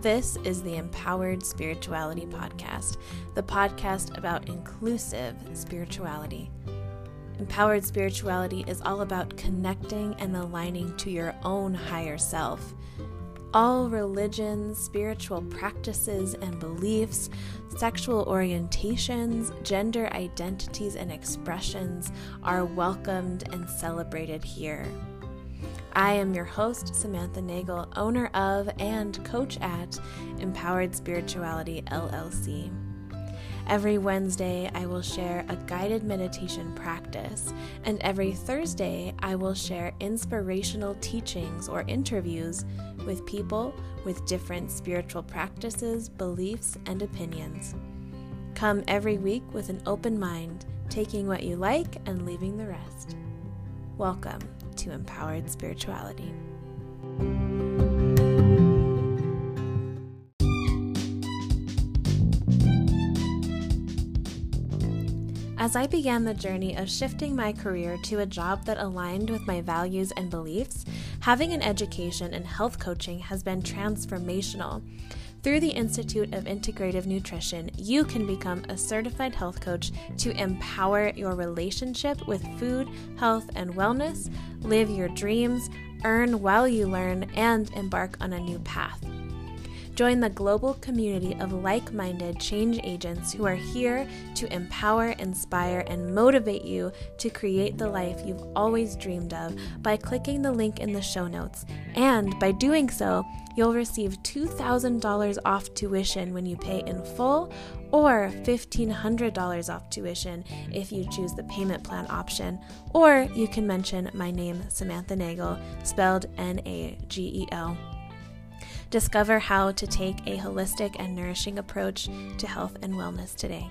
This is the Empowered Spirituality Podcast, the podcast about inclusive spirituality. Empowered spirituality is all about connecting and aligning to your own higher self. All religions, spiritual practices and beliefs, sexual orientations, gender identities, and expressions are welcomed and celebrated here. I am your host, Samantha Nagel, owner of and coach at Empowered Spirituality LLC. Every Wednesday, I will share a guided meditation practice, and every Thursday, I will share inspirational teachings or interviews with people with different spiritual practices, beliefs, and opinions. Come every week with an open mind, taking what you like and leaving the rest. Welcome to Empowered Spirituality. As I began the journey of shifting my career to a job that aligned with my values and beliefs, having an education in health coaching has been transformational. Through the Institute of Integrative Nutrition, you can become a certified health coach to empower your relationship with food, health, and wellness, live your dreams, earn while you learn, and embark on a new path. Join the global community of like minded change agents who are here to empower, inspire, and motivate you to create the life you've always dreamed of by clicking the link in the show notes. And by doing so, you'll receive $2,000 off tuition when you pay in full or $1,500 off tuition if you choose the payment plan option. Or you can mention my name, Samantha Nagel, spelled N A G E L. Discover how to take a holistic and nourishing approach to health and wellness today.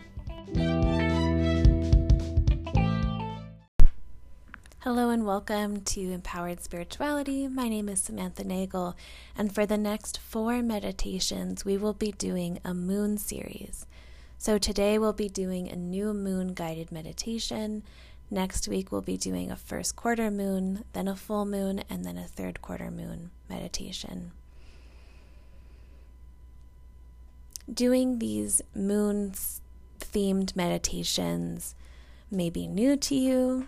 Hello and welcome to Empowered Spirituality. My name is Samantha Nagel, and for the next four meditations, we will be doing a moon series. So today we'll be doing a new moon guided meditation. Next week, we'll be doing a first quarter moon, then a full moon, and then a third quarter moon meditation. Doing these moon themed meditations may be new to you.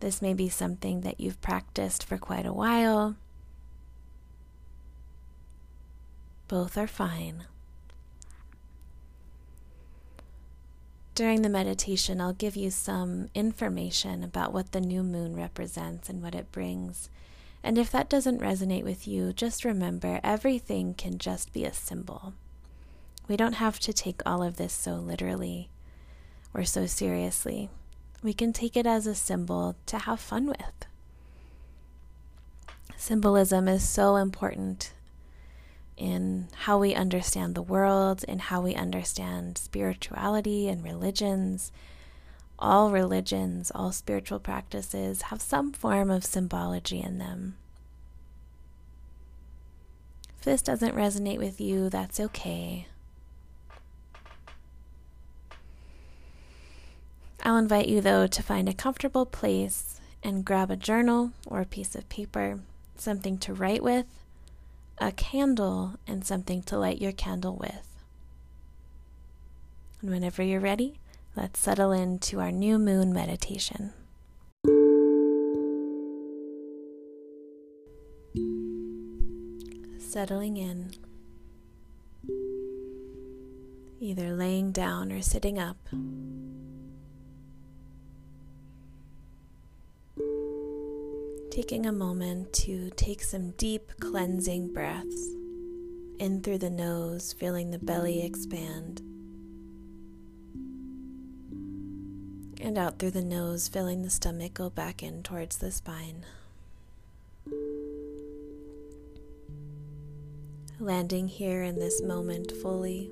This may be something that you've practiced for quite a while. Both are fine. During the meditation, I'll give you some information about what the new moon represents and what it brings and if that doesn't resonate with you, just remember everything can just be a symbol. We don't have to take all of this so literally or so seriously. We can take it as a symbol to have fun with. Symbolism is so important in how we understand the world, in how we understand spirituality and religions. All religions, all spiritual practices have some form of symbology in them. If this doesn't resonate with you, that's okay. I'll invite you, though, to find a comfortable place and grab a journal or a piece of paper, something to write with, a candle, and something to light your candle with. And whenever you're ready, Let's settle into our new moon meditation. Settling in, either laying down or sitting up. Taking a moment to take some deep cleansing breaths in through the nose, feeling the belly expand. And out through the nose, filling the stomach go back in towards the spine. Landing here in this moment fully.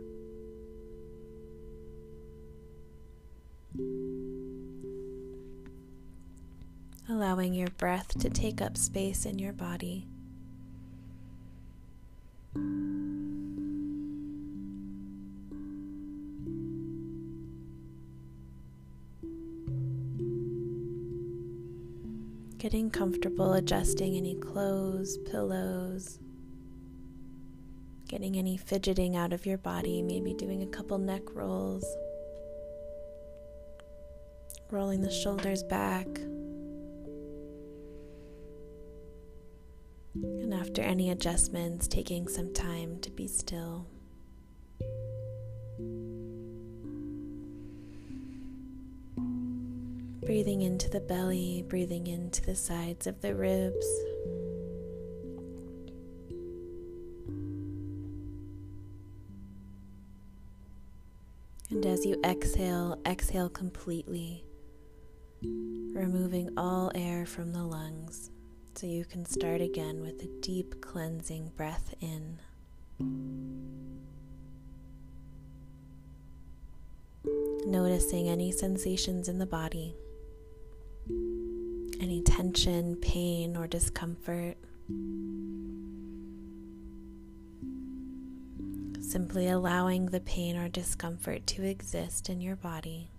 Allowing your breath to take up space in your body. Getting comfortable adjusting any clothes, pillows, Getting any fidgeting out of your body, maybe doing a couple neck rolls, rolling the shoulders back. And after any adjustments, taking some time to be still. Breathing into the belly, breathing into the sides of the ribs. And as you exhale, exhale completely, removing all air from the lungs so you can start again with a deep cleansing breath in. Noticing any sensations in the body, any tension, pain, or discomfort. Simply allowing the pain or discomfort to exist in your body.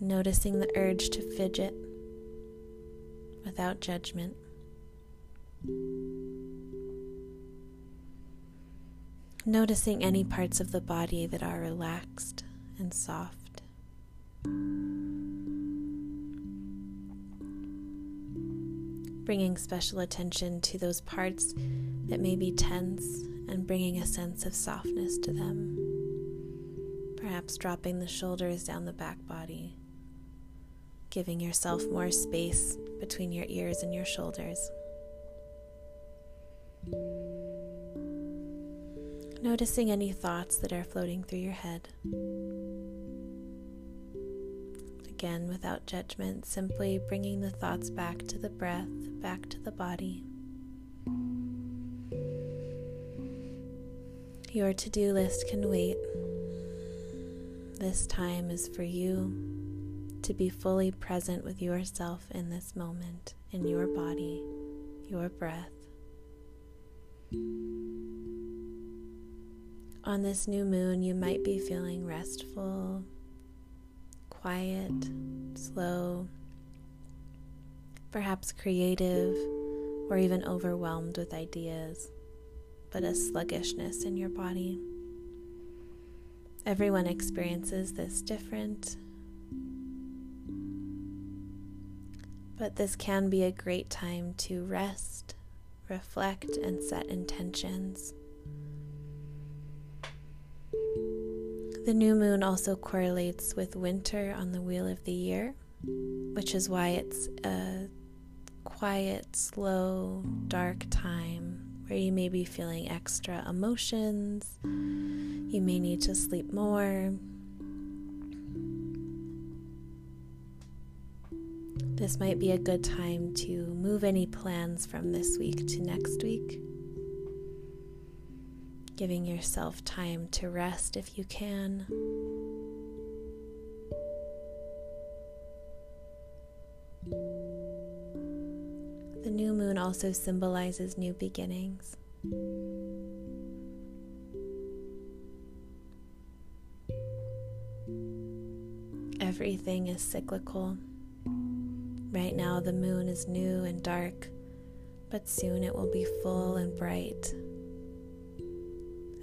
Noticing the urge to fidget without judgment. Noticing any parts of the body that are relaxed and soft. Bringing special attention to those parts that may be tense and bringing a sense of softness to them. Perhaps dropping the shoulders down the back body, giving yourself more space between your ears and your shoulders. Noticing any thoughts that are floating through your head. Again, without judgment, simply bringing the thoughts back to the breath, back to the body. Your to do list can wait. This time is for you to be fully present with yourself in this moment, in your body, your breath. On this new moon, you might be feeling restful, quiet, slow, perhaps creative, or even overwhelmed with ideas, but a sluggishness in your body. Everyone experiences this different. But this can be a great time to rest, reflect, and set intentions. The new moon also correlates with winter on the wheel of the year, which is why it's a quiet, slow, dark time where you may be feeling extra emotions. You may need to sleep more. This might be a good time to move any plans from this week to next week giving yourself time to rest if you can. The new moon also symbolizes new beginnings. Everything is cyclical. Right now, the moon is new and dark, but soon it will be full and bright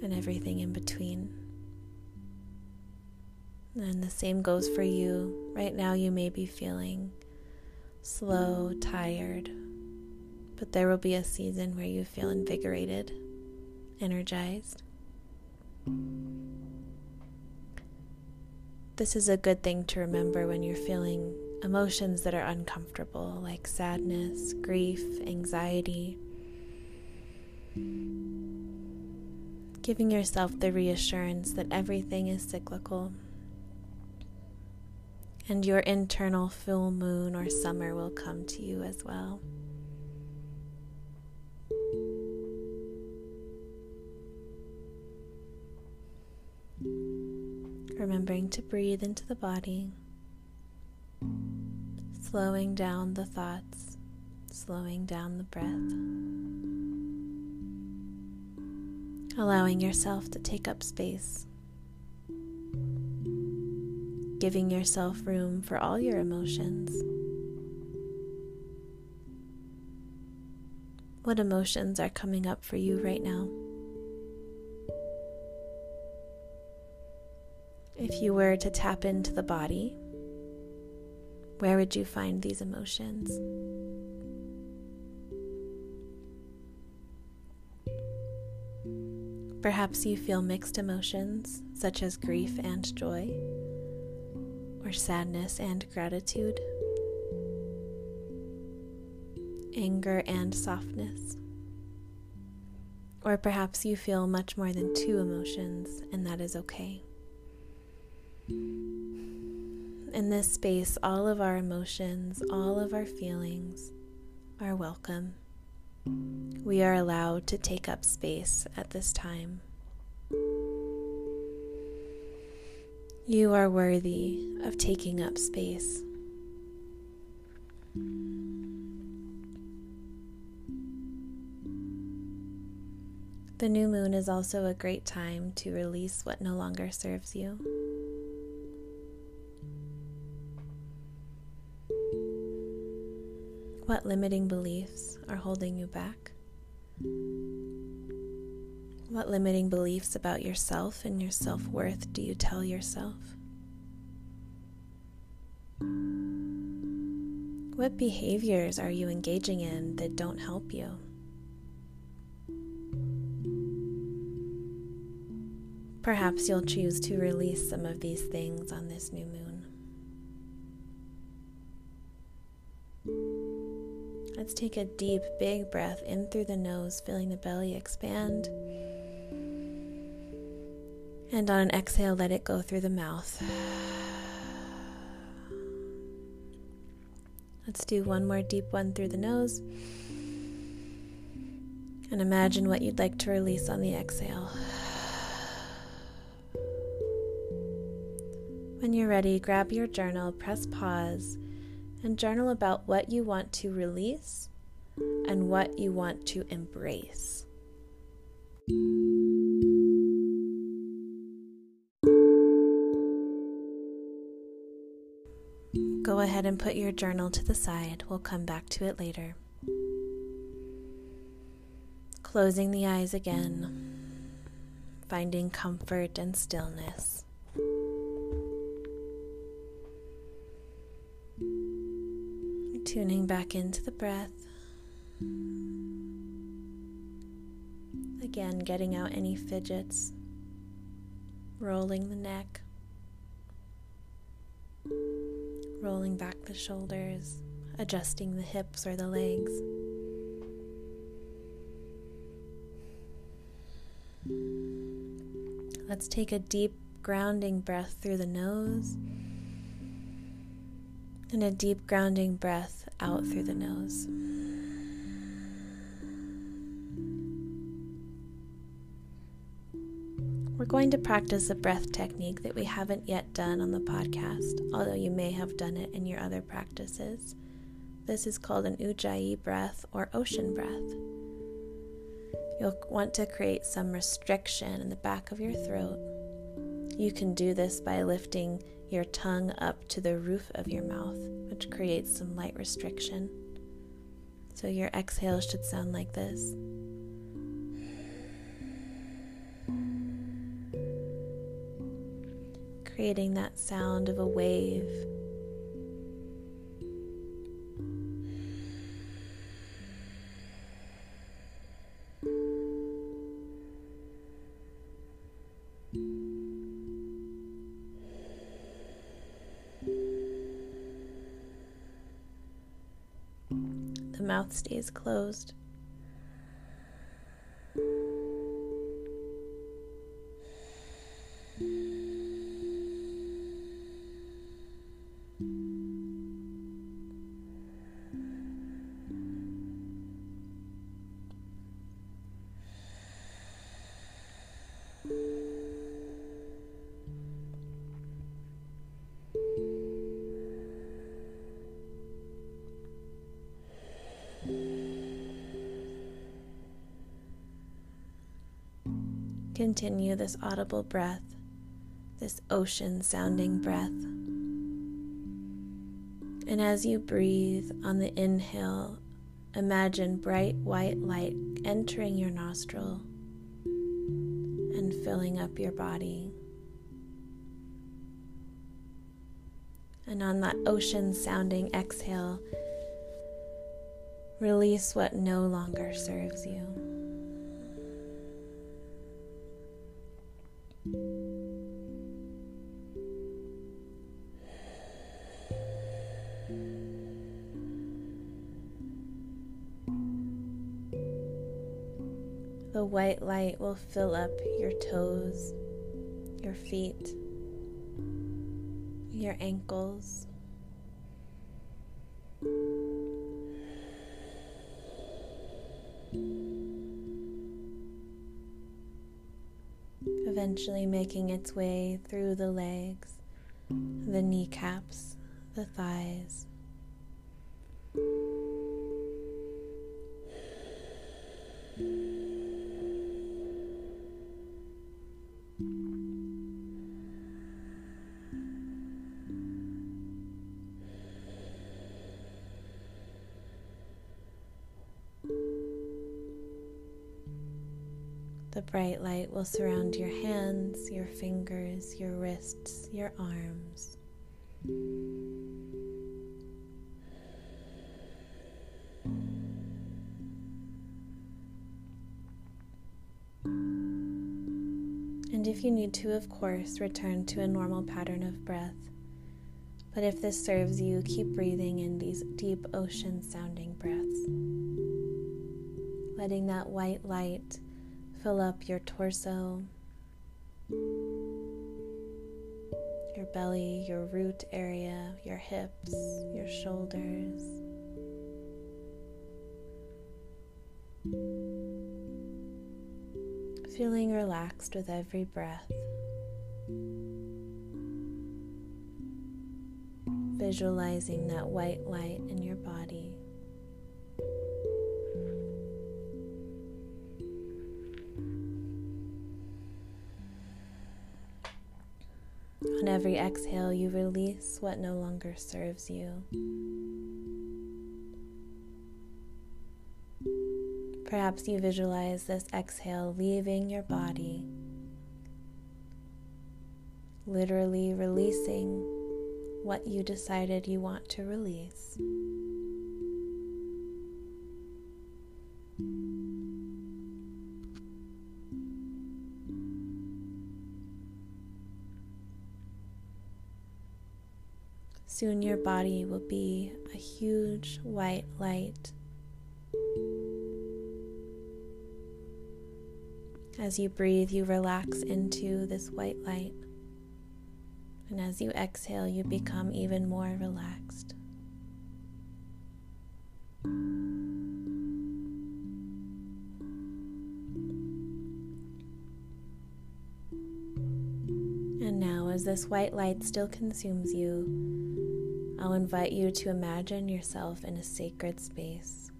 and everything in between. And the same goes for you. Right now, you may be feeling slow, tired, but there will be a season where you feel invigorated, energized. This is a good thing to remember when you're feeling emotions that are uncomfortable, like sadness, grief, anxiety giving yourself the reassurance that everything is cyclical and your internal full moon or summer will come to you as well. Remembering to breathe into the body, slowing down the thoughts, slowing down the breath allowing yourself to take up space, giving yourself room for all your emotions. What emotions are coming up for you right now? If you were to tap into the body, where would you find these emotions? Perhaps you feel mixed emotions, such as grief and joy, or sadness and gratitude, anger and softness. Or perhaps you feel much more than two emotions, and that is okay. In this space, all of our emotions, all of our feelings are welcome. We are allowed to take up space at this time. You are worthy of taking up space. The new moon is also a great time to release what no longer serves you. What limiting beliefs are holding you back? What limiting beliefs about yourself and your self worth do you tell yourself? What behaviors are you engaging in that don't help you? Perhaps you'll choose to release some of these things on this new moon. Let's take a deep, big breath in through the nose, feeling the belly expand. And on an exhale, let it go through the mouth. Let's do one more deep one through the nose. And imagine what you'd like to release on the exhale. When you're ready, grab your journal, press pause, and journal about what you want to release and what you want to embrace. Go ahead and put your journal to the side. We'll come back to it later. Closing the eyes again, finding comfort and stillness. Tuning back into the breath. Again, getting out any fidgets, rolling the neck, rolling back the shoulders, adjusting the hips or the legs. Let's take a deep grounding breath through the nose and a deep grounding breath out through the nose. We're going to practice a breath technique that we haven't yet done on the podcast, although you may have done it in your other practices. This is called an ujjayi breath or ocean breath. You'll want to create some restriction in the back of your throat. You can do this by lifting your tongue up to the roof of your mouth, which creates some light restriction. So your exhale should sound like this. Creating that sound of a wave mouth stays closed. Continue this audible breath, this ocean sounding breath. And as you breathe on the inhale, Imagine bright white light entering your nostril and filling up your body. And on that ocean sounding exhale, release what no longer serves you. White light will fill up your toes, your feet, your ankles. Eventually making its way through the legs, the kneecaps, the thighs. Bright light will surround your hands, your fingers, your wrists, your arms. And if you need to, of course, return to a normal pattern of breath. But if this serves you, keep breathing in these deep ocean sounding breaths. Letting that white light fill up your torso, your belly, your root area, your hips, your shoulders. Feeling relaxed with every breath. Visualizing that white light in your body. Every exhale, you release what no longer serves you. Perhaps you visualize this exhale leaving your body, literally releasing what you decided you want to release. Soon your body will be a huge white light. As you breathe, you relax into this white light. And as you exhale, you become even more relaxed. This white light still consumes you, I'll invite you to imagine yourself in a sacred space.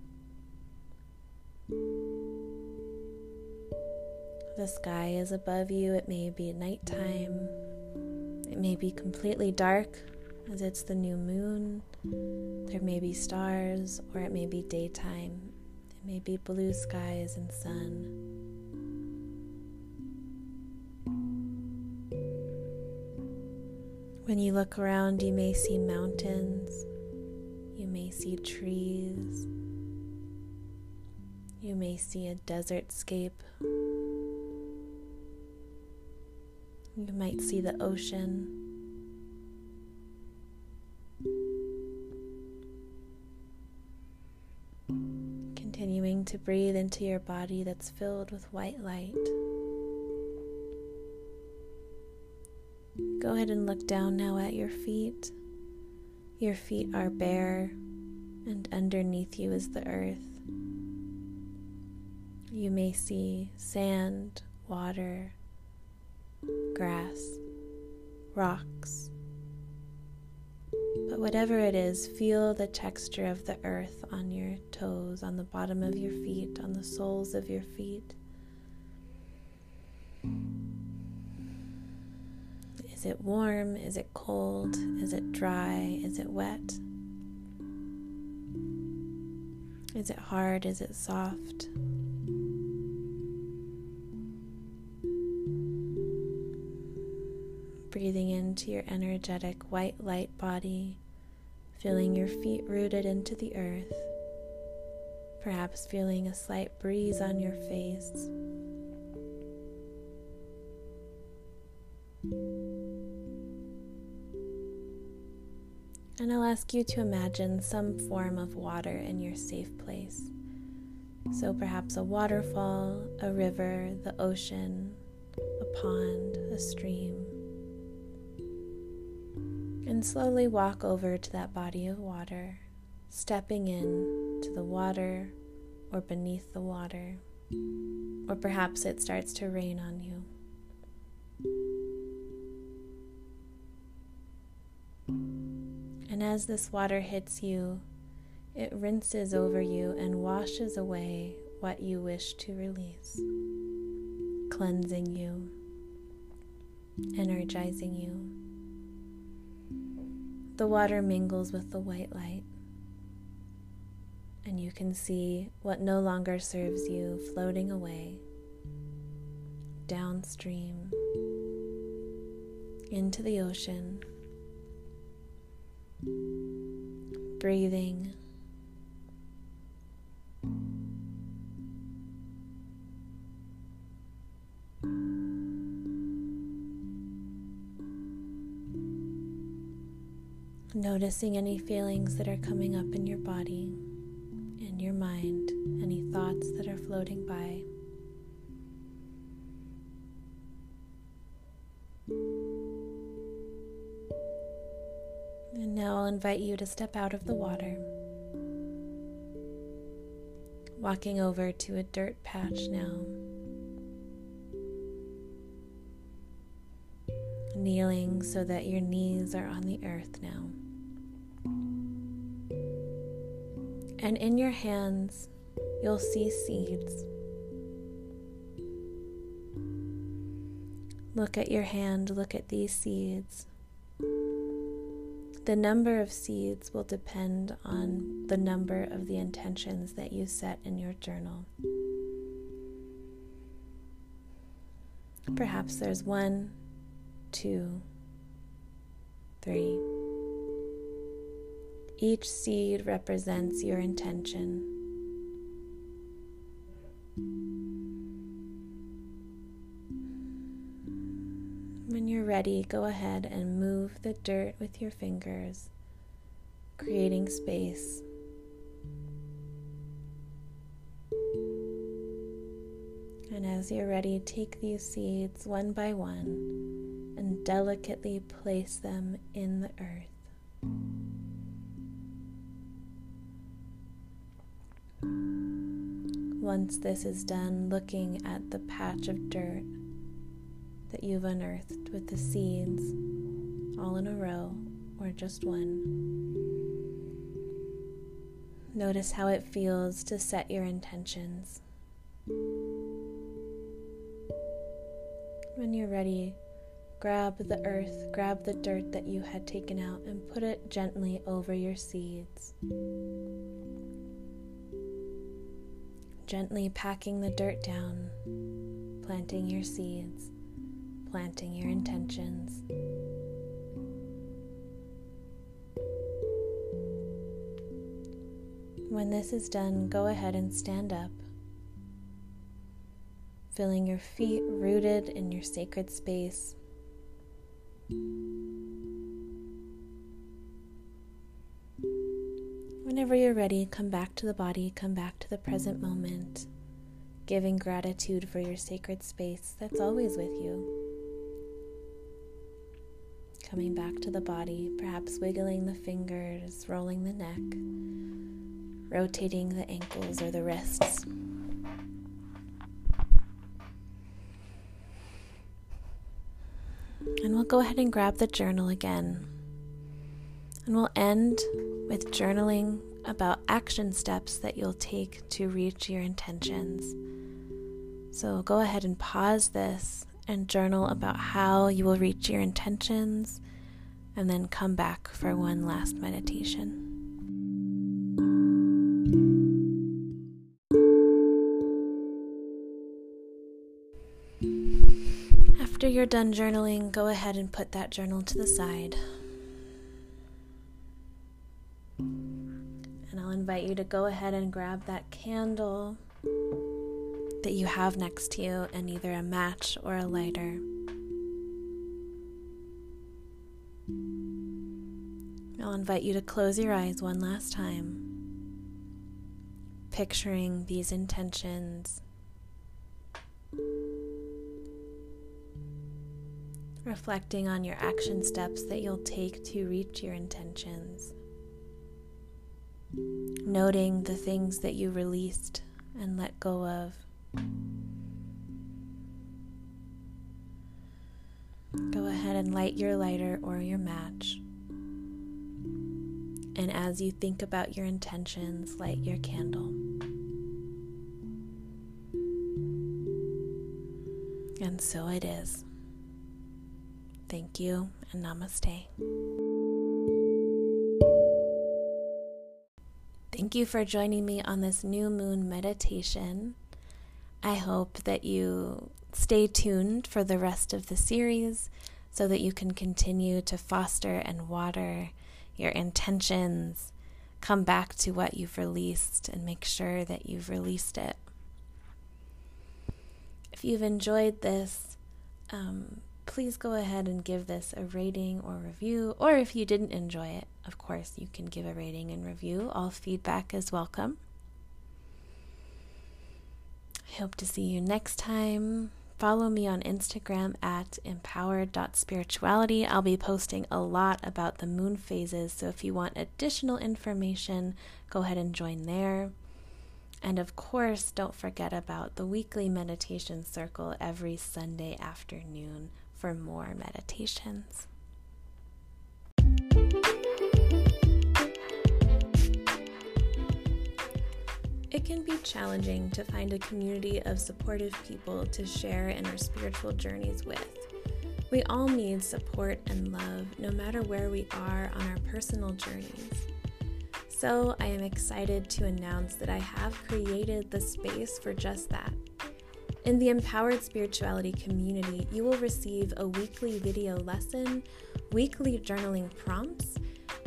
The sky is above you. It may be nighttime. It may be completely dark as it's the new moon. There may be stars, or it may be daytime. It may be blue skies and sun. When you look around, you may see mountains, you may see trees, you may see a desert scape. You might see the ocean. Continuing to breathe into your body that's filled with white light. Go ahead and look down now at your feet. Your feet are bare, and underneath you is the earth. You may see sand, water, grass, rocks. But whatever it is, feel the texture of the earth on your toes, on the bottom of your feet, on the soles of your feet. Is it warm? Is it cold? Is it dry? Is it wet? Is it hard? Is it soft? Breathing into your energetic white light body, feeling your feet rooted into the earth, perhaps feeling a slight breeze on your face. And I'll ask you to imagine some form of water in your safe place. So perhaps a waterfall, a river, the ocean, a pond, a stream. And slowly walk over to that body of water, stepping in to the water or beneath the water. Or perhaps it starts to rain on you. And as this water hits you, it rinses over you and washes away what you wish to release, cleansing you, energizing you. The water mingles with the white light, and you can see what no longer serves you floating away downstream into the ocean breathing. Noticing any feelings that are coming up in your body, in your mind, any thoughts that are floating by. I'll invite you to step out of the water, walking over to a dirt patch now. Kneeling so that your knees are on the earth now. And in your hands, you'll see seeds. Look at your hand, look at these seeds. The number of seeds will depend on the number of the intentions that you set in your journal. Perhaps there's one, two, three. Each seed represents your intention. Ready, go ahead and move the dirt with your fingers, creating space. And as you're ready, take these seeds one by one and delicately place them in the earth. Once this is done, looking at the patch of dirt that you've unearthed with the seeds all in a row or just one. Notice how it feels to set your intentions. When you're ready, grab the earth, grab the dirt that you had taken out, and put it gently over your seeds. Gently packing the dirt down, planting your seeds planting your intentions. When this is done, go ahead and stand up, feeling your feet rooted in your sacred space. Whenever you're ready, come back to the body, come back to the present moment, giving gratitude for your sacred space that's always with you coming back to the body, perhaps wiggling the fingers, rolling the neck, rotating the ankles or the wrists. And we'll go ahead and grab the journal again. And we'll end with journaling about action steps that you'll take to reach your intentions. So go ahead and pause this and journal about how you will reach your intentions, and then come back for one last meditation. After you're done journaling, go ahead and put that journal to the side. And I'll invite you to go ahead and grab that candle that you have next to you and either a match or a lighter. I'll invite you to close your eyes one last time, picturing these intentions. Reflecting on your action steps that you'll take to reach your intentions. Noting the things that you released and let go of. Go ahead and light your lighter or your match. And as you think about your intentions, light your candle. And so it is. Thank you and namaste. Thank you for joining me on this new moon meditation. I hope that you stay tuned for the rest of the series so that you can continue to foster and water your intentions. Come back to what you've released and make sure that you've released it. If you've enjoyed this, um, please go ahead and give this a rating or review. Or if you didn't enjoy it, of course, you can give a rating and review. All feedback is welcome. Hope to see you next time. Follow me on Instagram at empowered.spirituality. I'll be posting a lot about the moon phases, so if you want additional information, go ahead and join there. And of course, don't forget about the weekly meditation circle every Sunday afternoon for more meditations. It can be challenging to find a community of supportive people to share in our spiritual journeys with. We all need support and love no matter where we are on our personal journeys. So, I am excited to announce that I have created the space for just that. In the Empowered Spirituality community, you will receive a weekly video lesson, weekly journaling prompts,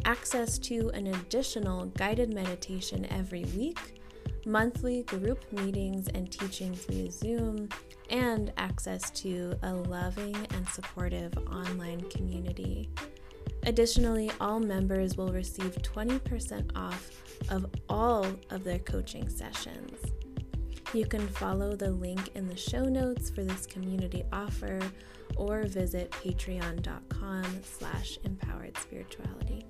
access to an additional guided meditation every week monthly group meetings and teachings via Zoom, and access to a loving and supportive online community. Additionally, all members will receive 20% off of all of their coaching sessions. You can follow the link in the show notes for this community offer or visit patreon.com slash empowered spirituality.